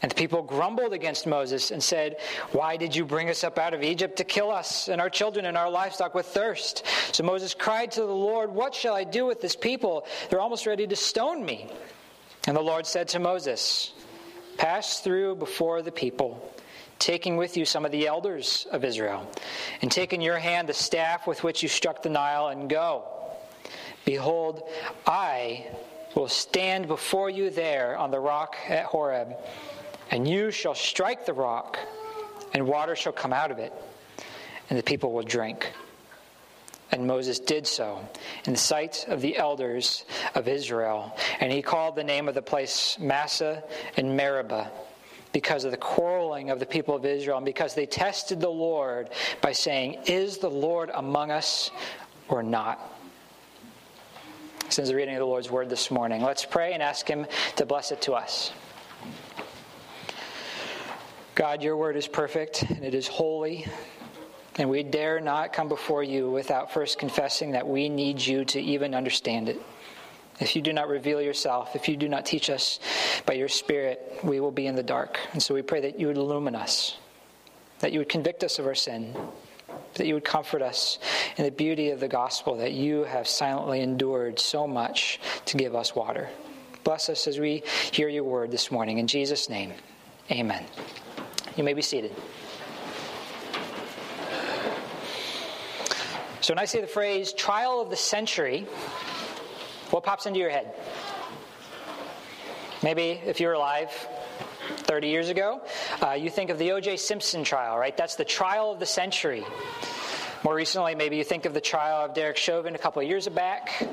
And the people grumbled against Moses and said, Why did you bring us up out of Egypt to kill us and our children and our livestock with thirst? So Moses cried to the Lord, What shall I do with this people? They're almost ready to stone me. And the Lord said to Moses, Pass through before the people, taking with you some of the elders of Israel, and take in your hand the staff with which you struck the Nile, and go. Behold, I will stand before you there on the rock at Horeb and you shall strike the rock, and water shall come out of it, and the people will drink. And Moses did so in the sight of the elders of Israel. And he called the name of the place Massah and Meribah because of the quarreling of the people of Israel and because they tested the Lord by saying, Is the Lord among us or not? Since the reading of the Lord's word this morning, let's pray and ask him to bless it to us. God, your word is perfect and it is holy, and we dare not come before you without first confessing that we need you to even understand it. If you do not reveal yourself, if you do not teach us by your Spirit, we will be in the dark. And so we pray that you would illumine us, that you would convict us of our sin, that you would comfort us in the beauty of the gospel that you have silently endured so much to give us water. Bless us as we hear your word this morning. In Jesus' name, amen. You may be seated. So, when I say the phrase trial of the century, what pops into your head? Maybe if you're alive 30 years ago, uh, you think of the O.J. Simpson trial, right? That's the trial of the century. More recently, maybe you think of the trial of Derek Chauvin a couple of years back.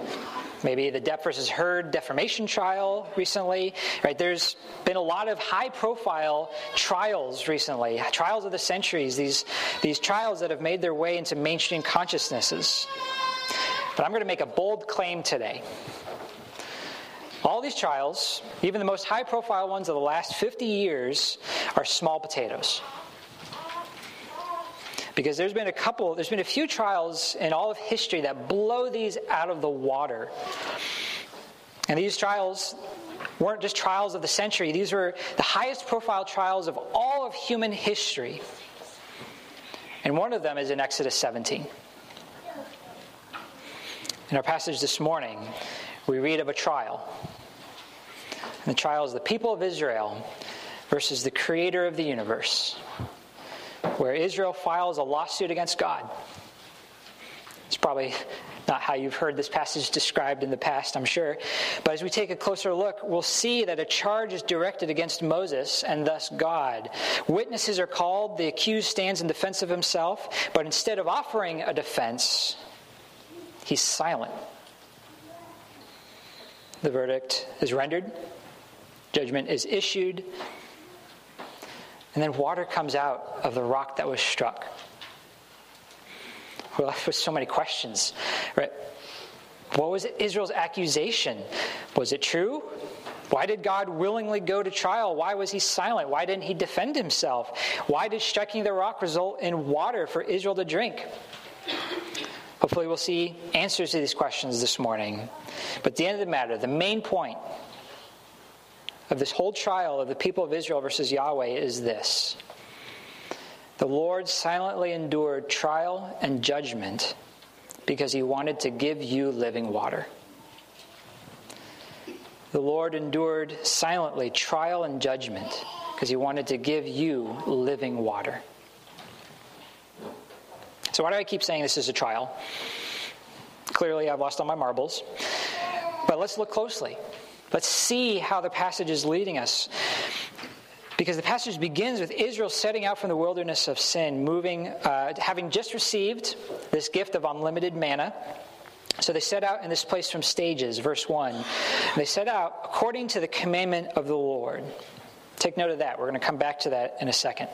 Maybe the Depp versus Heard defamation trial recently. Right? There's been a lot of high-profile trials recently, trials of the centuries. These these trials that have made their way into mainstream consciousnesses. But I'm going to make a bold claim today. All these trials, even the most high profile ones of the last 50 years, are small potatoes because there's been a couple, there's been a few trials in all of history that blow these out of the water. And these trials weren't just trials of the century, these were the highest profile trials of all of human history. And one of them is in Exodus 17. In our passage this morning, we read of a trial. And the trial is the people of Israel versus the creator of the universe where Israel files a lawsuit against God. It's probably not how you've heard this passage described in the past, I'm sure. But as we take a closer look, we'll see that a charge is directed against Moses and thus God. Witnesses are called, the accused stands in defense of himself, but instead of offering a defense, he's silent. The verdict is rendered, judgment is issued, and then water comes out of the rock that was struck. We're left with so many questions, right? What was Israel's accusation? Was it true? Why did God willingly go to trial? Why was he silent? Why didn't he defend himself? Why did striking the rock result in water for Israel to drink? Hopefully, we'll see answers to these questions this morning. But the end of the matter, the main point of this whole trial of the people of Israel versus Yahweh is this The Lord silently endured trial and judgment because he wanted to give you living water. The Lord endured silently trial and judgment because he wanted to give you living water. So, why do I keep saying this is a trial? Clearly, I've lost all my marbles. But let's look closely. Let's see how the passage is leading us. Because the passage begins with Israel setting out from the wilderness of sin, moving, uh, having just received this gift of unlimited manna. So they set out in this place from stages, verse 1. They set out according to the commandment of the Lord take note of that. We're going to come back to that in a second.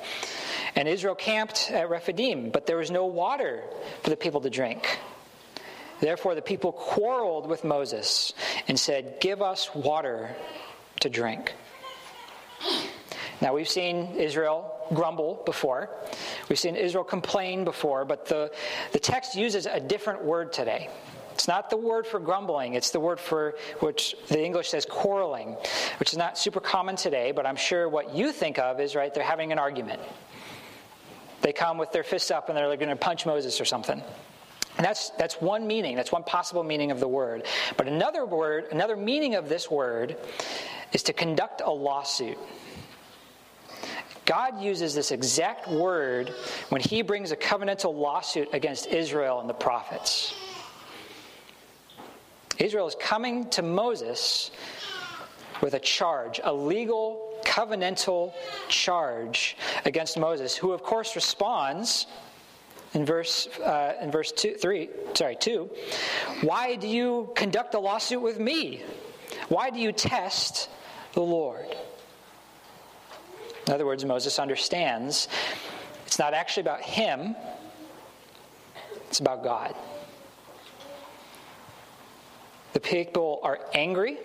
And Israel camped at Rephidim, but there was no water for the people to drink. Therefore, the people quarreled with Moses and said, Give us water to drink. Now, we've seen Israel grumble before. We've seen Israel complain before, but the, the text uses a different word today. It's not the word for grumbling, it's the word for which the English says quarreling, which is not super common today, but I'm sure what you think of is, right, they're having an argument. They come with their fists up and they're like going to punch Moses or something. And that's, that's one meaning, that's one possible meaning of the word. But another word, another meaning of this word is to conduct a lawsuit. God uses this exact word when he brings a covenantal lawsuit against Israel and the prophets. Israel is coming to Moses with a charge, a legal covenantal charge against Moses, who of course responds in verse uh, in verse two, three, sorry, two. Why do you conduct a lawsuit with me? Why do you test the Lord? In other words, Moses understands it's not actually about him; it's about God. The people are angry,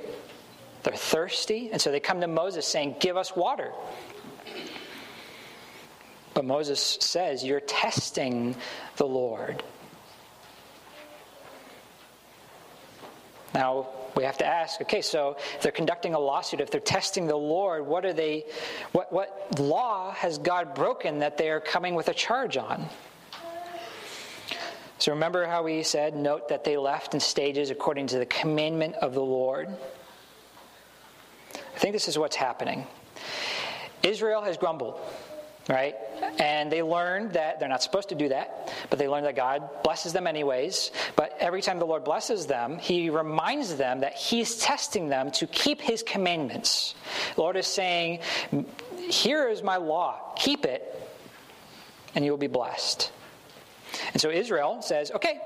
they're thirsty, and so they come to Moses saying, Give us water. But Moses says, You're testing the Lord. Now, we have to ask okay, so if they're conducting a lawsuit, if they're testing the Lord, what are they, what, what law has God broken that they are coming with a charge on? So remember how we said, note that they left in stages according to the commandment of the Lord? I think this is what's happening. Israel has grumbled, right? And they learned that they're not supposed to do that, but they learned that God blesses them anyways. But every time the Lord blesses them, He reminds them that He's testing them to keep His commandments. The Lord is saying, Here is my law, keep it, and you will be blessed. And so Israel says, okay,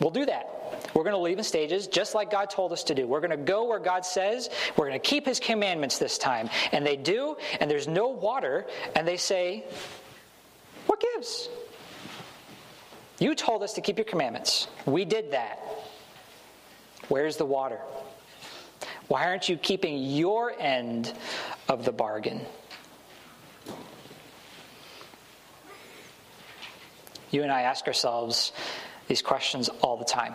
we'll do that. We're going to leave in stages just like God told us to do. We're going to go where God says. We're going to keep his commandments this time. And they do, and there's no water, and they say, What gives? You told us to keep your commandments. We did that. Where's the water? Why aren't you keeping your end of the bargain? You and I ask ourselves these questions all the time.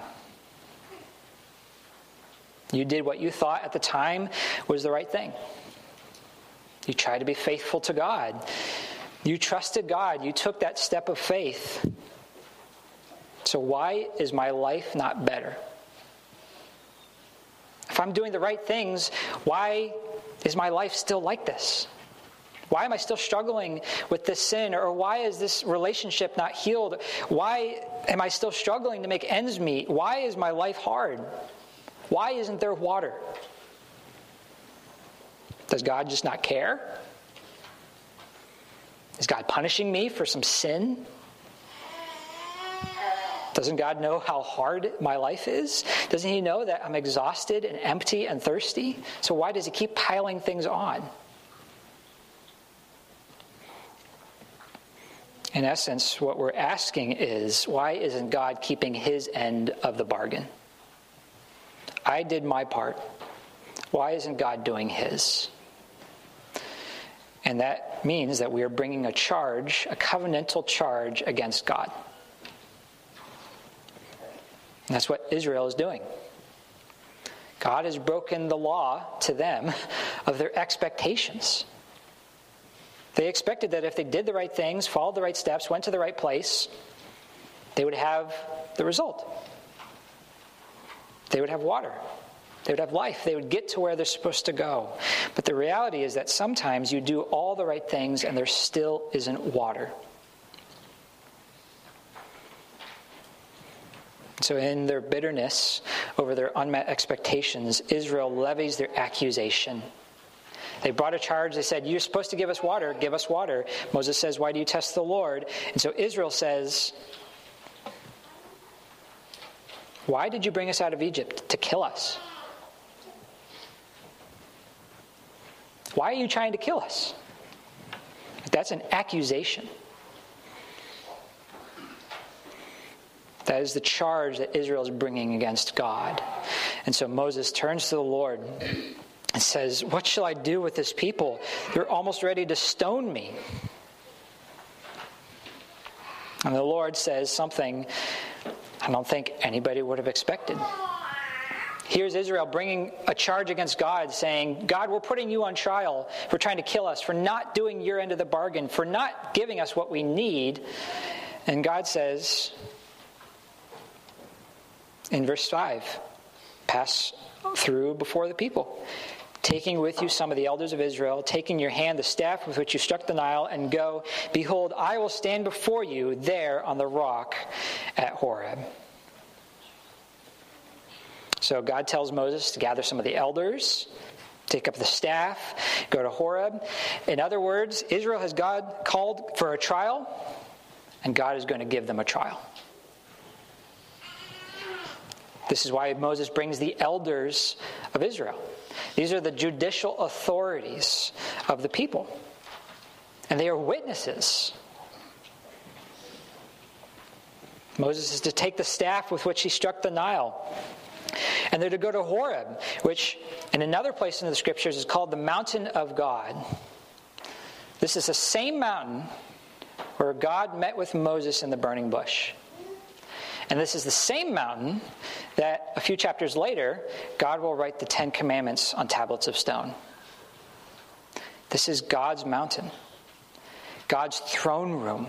You did what you thought at the time was the right thing. You tried to be faithful to God. You trusted God. You took that step of faith. So, why is my life not better? If I'm doing the right things, why is my life still like this? Why am I still struggling with this sin? Or why is this relationship not healed? Why am I still struggling to make ends meet? Why is my life hard? Why isn't there water? Does God just not care? Is God punishing me for some sin? Doesn't God know how hard my life is? Doesn't He know that I'm exhausted and empty and thirsty? So why does He keep piling things on? In essence, what we're asking is why isn't God keeping his end of the bargain? I did my part. Why isn't God doing his? And that means that we are bringing a charge, a covenantal charge against God. And that's what Israel is doing. God has broken the law to them of their expectations. They expected that if they did the right things, followed the right steps, went to the right place, they would have the result. They would have water. They would have life. They would get to where they're supposed to go. But the reality is that sometimes you do all the right things and there still isn't water. So, in their bitterness over their unmet expectations, Israel levies their accusation. They brought a charge. They said, You're supposed to give us water. Give us water. Moses says, Why do you test the Lord? And so Israel says, Why did you bring us out of Egypt? To kill us. Why are you trying to kill us? That's an accusation. That is the charge that Israel is bringing against God. And so Moses turns to the Lord and says, What shall I do with this people? They're almost ready to stone me. And the Lord says something I don't think anybody would have expected. Here's Israel bringing a charge against God, saying, God, we're putting you on trial for trying to kill us, for not doing your end of the bargain, for not giving us what we need. And God says in verse 5 pass through before the people taking with you some of the elders of Israel, taking your hand the staff with which you struck the Nile, and go, Behold, I will stand before you there on the rock at Horeb. So God tells Moses to gather some of the elders, take up the staff, go to Horeb. In other words, Israel has God called for a trial, and God is going to give them a trial. This is why Moses brings the elders of Israel. These are the judicial authorities of the people, and they are witnesses. Moses is to take the staff with which he struck the Nile. And they're to go to Horeb, which in another place in the scriptures is called the mountain of God. This is the same mountain where God met with Moses in the burning bush. And this is the same mountain that a few chapters later, God will write the Ten Commandments on tablets of stone. This is God's mountain, God's throne room.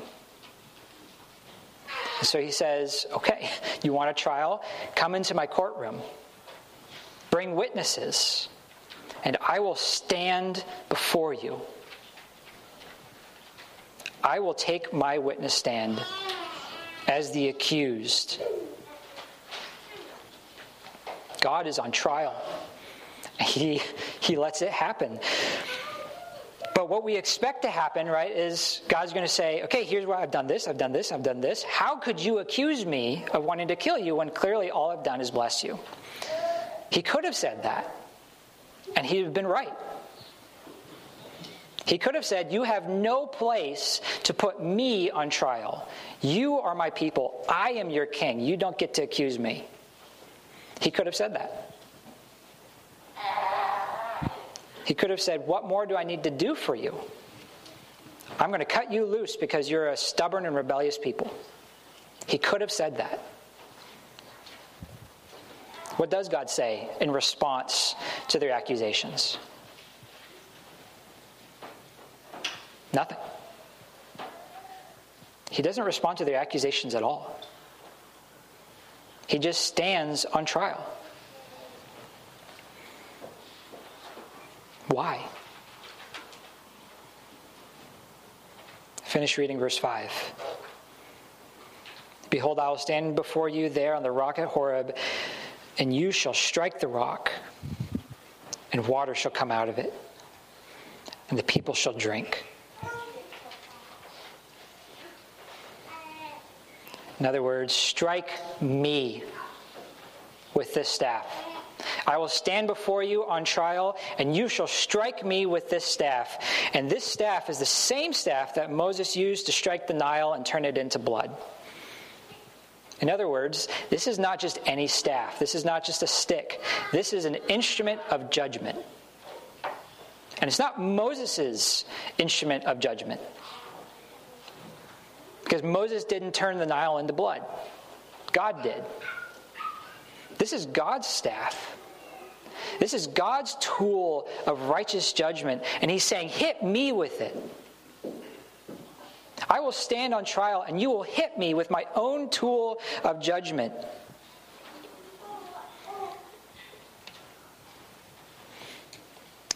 So he says, Okay, you want a trial? Come into my courtroom, bring witnesses, and I will stand before you. I will take my witness stand as the accused. God is on trial. He, he lets it happen. But what we expect to happen, right, is God's going to say, okay, here's why I've done this, I've done this, I've done this. How could you accuse me of wanting to kill you when clearly all I've done is bless you? He could have said that, and he'd have been right. He could have said, You have no place to put me on trial. You are my people. I am your king. You don't get to accuse me. He could have said that. He could have said, What more do I need to do for you? I'm going to cut you loose because you're a stubborn and rebellious people. He could have said that. What does God say in response to their accusations? Nothing. He doesn't respond to their accusations at all. He just stands on trial. Why? Finish reading verse 5. Behold, I will stand before you there on the rock at Horeb, and you shall strike the rock, and water shall come out of it, and the people shall drink. In other words, strike me with this staff. I will stand before you on trial, and you shall strike me with this staff. And this staff is the same staff that Moses used to strike the Nile and turn it into blood. In other words, this is not just any staff, this is not just a stick, this is an instrument of judgment. And it's not Moses' instrument of judgment. Because Moses didn't turn the Nile into blood, God did. This is God's staff. This is God's tool of righteous judgment, and He's saying, Hit me with it. I will stand on trial, and you will hit me with my own tool of judgment.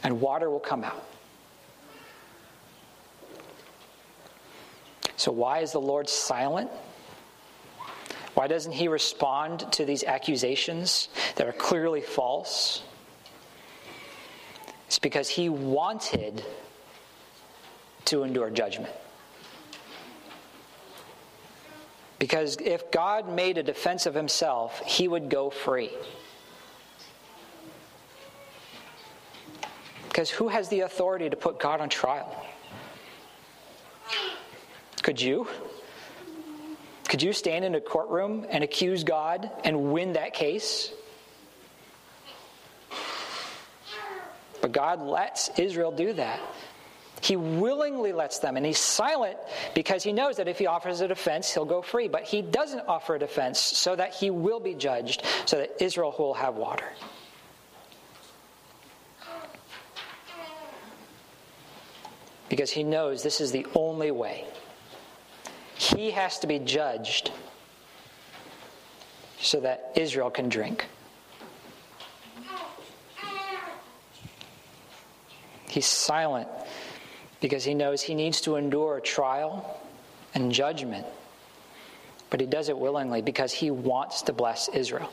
And water will come out. So, why is the Lord silent? Why doesn't he respond to these accusations that are clearly false? It's because he wanted to endure judgment. Because if God made a defense of himself, he would go free. Because who has the authority to put God on trial? Could you? Could you stand in a courtroom and accuse God and win that case? But God lets Israel do that. He willingly lets them, and he's silent because he knows that if he offers a defense, he'll go free. But he doesn't offer a defense so that he will be judged, so that Israel will have water. Because he knows this is the only way. He has to be judged so that Israel can drink. He's silent because he knows he needs to endure trial and judgment. But he does it willingly because he wants to bless Israel.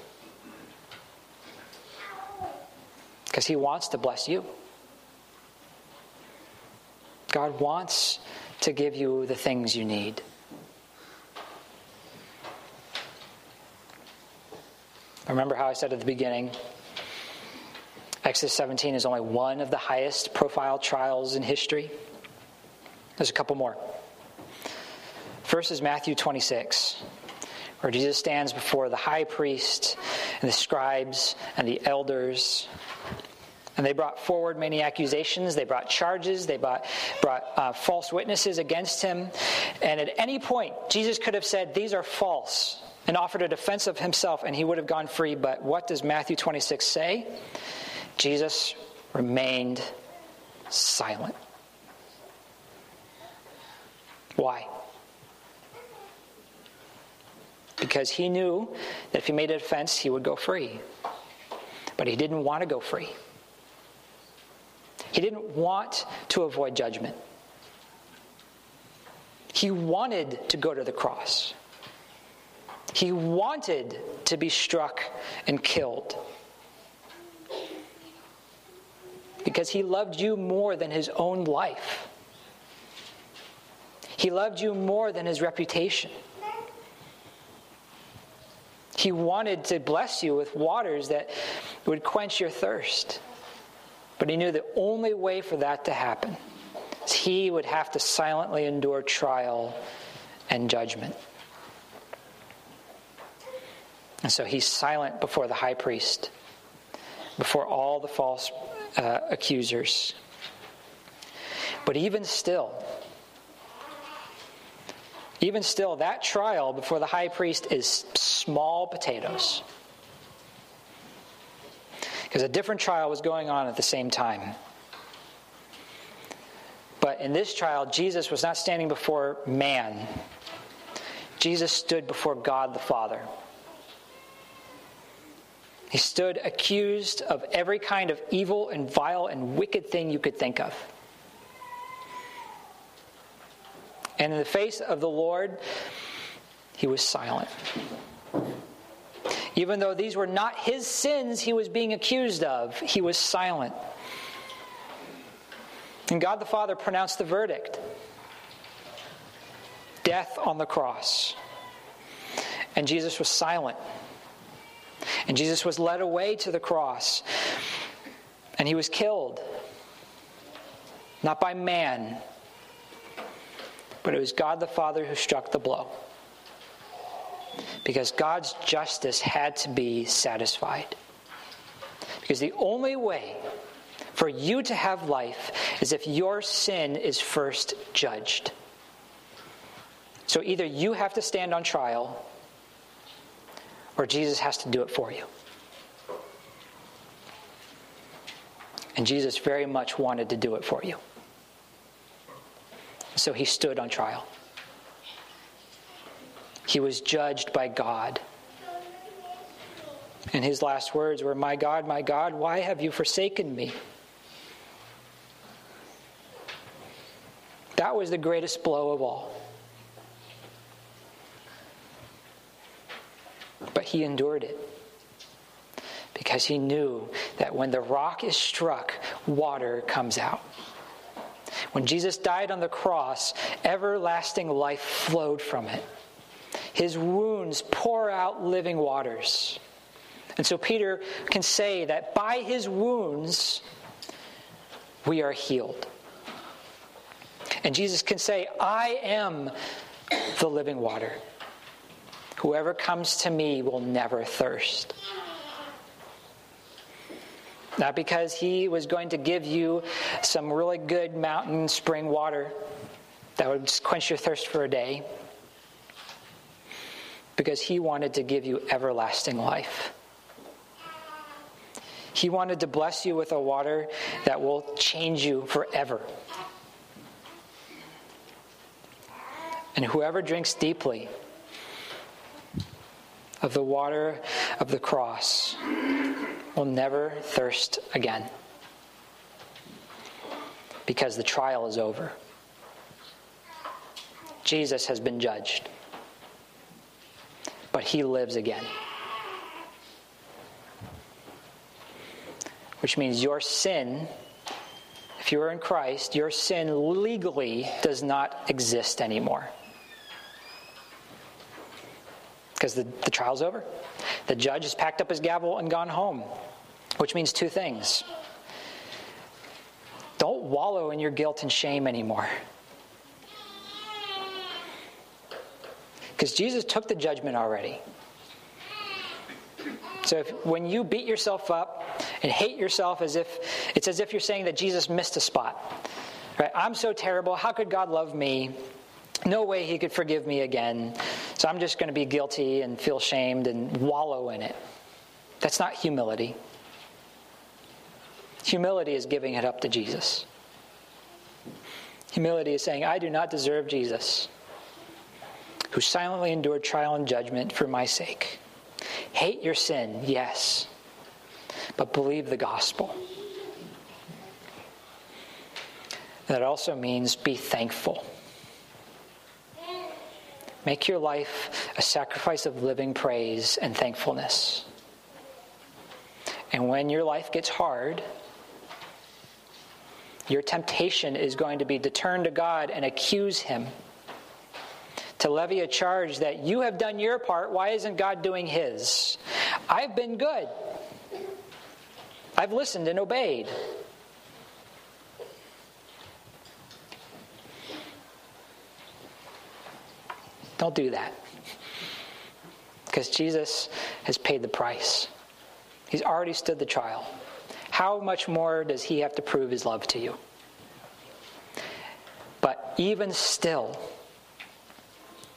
Because he wants to bless you. God wants to give you the things you need. Remember how I said at the beginning Exodus 17 is only one of the highest profile trials in history. There's a couple more. First is Matthew 26, where Jesus stands before the high priest and the scribes and the elders. And they brought forward many accusations. They brought charges. They brought, brought uh, false witnesses against him. And at any point, Jesus could have said, These are false, and offered a defense of himself, and he would have gone free. But what does Matthew 26 say? Jesus remained silent. Why? Because he knew that if he made a defense, he would go free. But he didn't want to go free. He didn't want to avoid judgment. He wanted to go to the cross. He wanted to be struck and killed. because he loved you more than his own life. He loved you more than his reputation. He wanted to bless you with waters that would quench your thirst. But he knew the only way for that to happen is he would have to silently endure trial and judgment. And so he's silent before the high priest, before all the false uh, accusers. But even still, even still, that trial before the high priest is small potatoes. Because a different trial was going on at the same time. But in this trial, Jesus was not standing before man, Jesus stood before God the Father. He stood accused of every kind of evil and vile and wicked thing you could think of. And in the face of the Lord, he was silent. Even though these were not his sins he was being accused of, he was silent. And God the Father pronounced the verdict death on the cross. And Jesus was silent. And Jesus was led away to the cross. And he was killed. Not by man, but it was God the Father who struck the blow. Because God's justice had to be satisfied. Because the only way for you to have life is if your sin is first judged. So either you have to stand on trial or Jesus has to do it for you. And Jesus very much wanted to do it for you. So he stood on trial. He was judged by God. And his last words were, My God, my God, why have you forsaken me? That was the greatest blow of all. He endured it because he knew that when the rock is struck, water comes out. When Jesus died on the cross, everlasting life flowed from it. His wounds pour out living waters. And so Peter can say that by his wounds, we are healed. And Jesus can say, I am the living water. Whoever comes to me will never thirst. Not because he was going to give you some really good mountain spring water that would quench your thirst for a day, because he wanted to give you everlasting life. He wanted to bless you with a water that will change you forever. And whoever drinks deeply of the water of the cross will never thirst again because the trial is over. Jesus has been judged, but he lives again. Which means your sin, if you are in Christ, your sin legally does not exist anymore. Because the, the trial's over. The judge has packed up his gavel and gone home, which means two things. Don't wallow in your guilt and shame anymore. Because Jesus took the judgment already. So if, when you beat yourself up and hate yourself as if it's as if you're saying that Jesus missed a spot. Right? I'm so terrible. How could God love me? No way he could forgive me again. So I'm just going to be guilty and feel shamed and wallow in it. That's not humility. Humility is giving it up to Jesus. Humility is saying, I do not deserve Jesus, who silently endured trial and judgment for my sake. Hate your sin, yes, but believe the gospel. That also means be thankful. Make your life a sacrifice of living praise and thankfulness. And when your life gets hard, your temptation is going to be to turn to God and accuse Him, to levy a charge that you have done your part. Why isn't God doing His? I've been good, I've listened and obeyed. Don't do that. Because Jesus has paid the price. He's already stood the trial. How much more does he have to prove his love to you? But even still,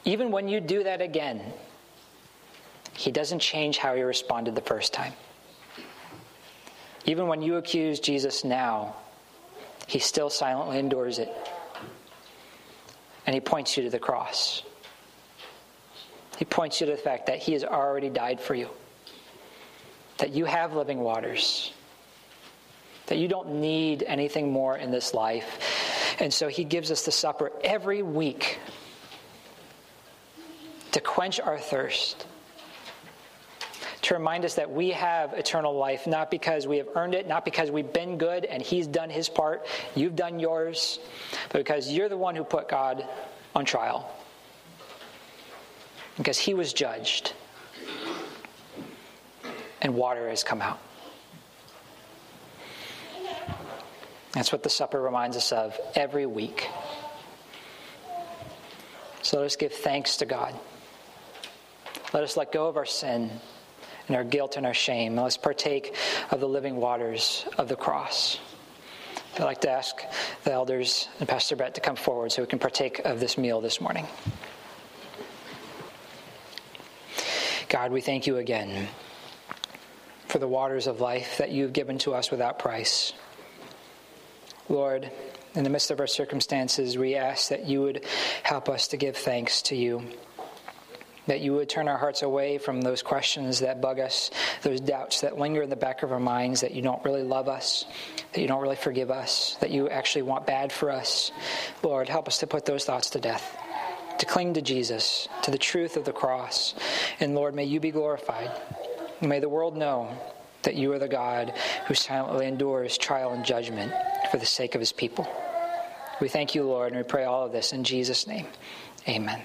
even when you do that again, he doesn't change how he responded the first time. Even when you accuse Jesus now, he still silently endures it. And he points you to the cross. He points you to the fact that He has already died for you, that you have living waters, that you don't need anything more in this life. And so He gives us the supper every week to quench our thirst. To remind us that we have eternal life, not because we have earned it, not because we've been good and He's done His part, you've done yours, but because you're the one who put God on trial because he was judged and water has come out. That's what the supper reminds us of every week. So let us give thanks to God. Let us let go of our sin and our guilt and our shame. Let us partake of the living waters of the cross. I'd like to ask the elders and Pastor Brett to come forward so we can partake of this meal this morning. God, we thank you again for the waters of life that you've given to us without price. Lord, in the midst of our circumstances, we ask that you would help us to give thanks to you. That you would turn our hearts away from those questions that bug us, those doubts that linger in the back of our minds that you don't really love us, that you don't really forgive us, that you actually want bad for us. Lord, help us to put those thoughts to death to cling to Jesus, to the truth of the cross. And Lord, may you be glorified. May the world know that you are the God who silently endures trial and judgment for the sake of his people. We thank you, Lord, and we pray all of this in Jesus' name. Amen.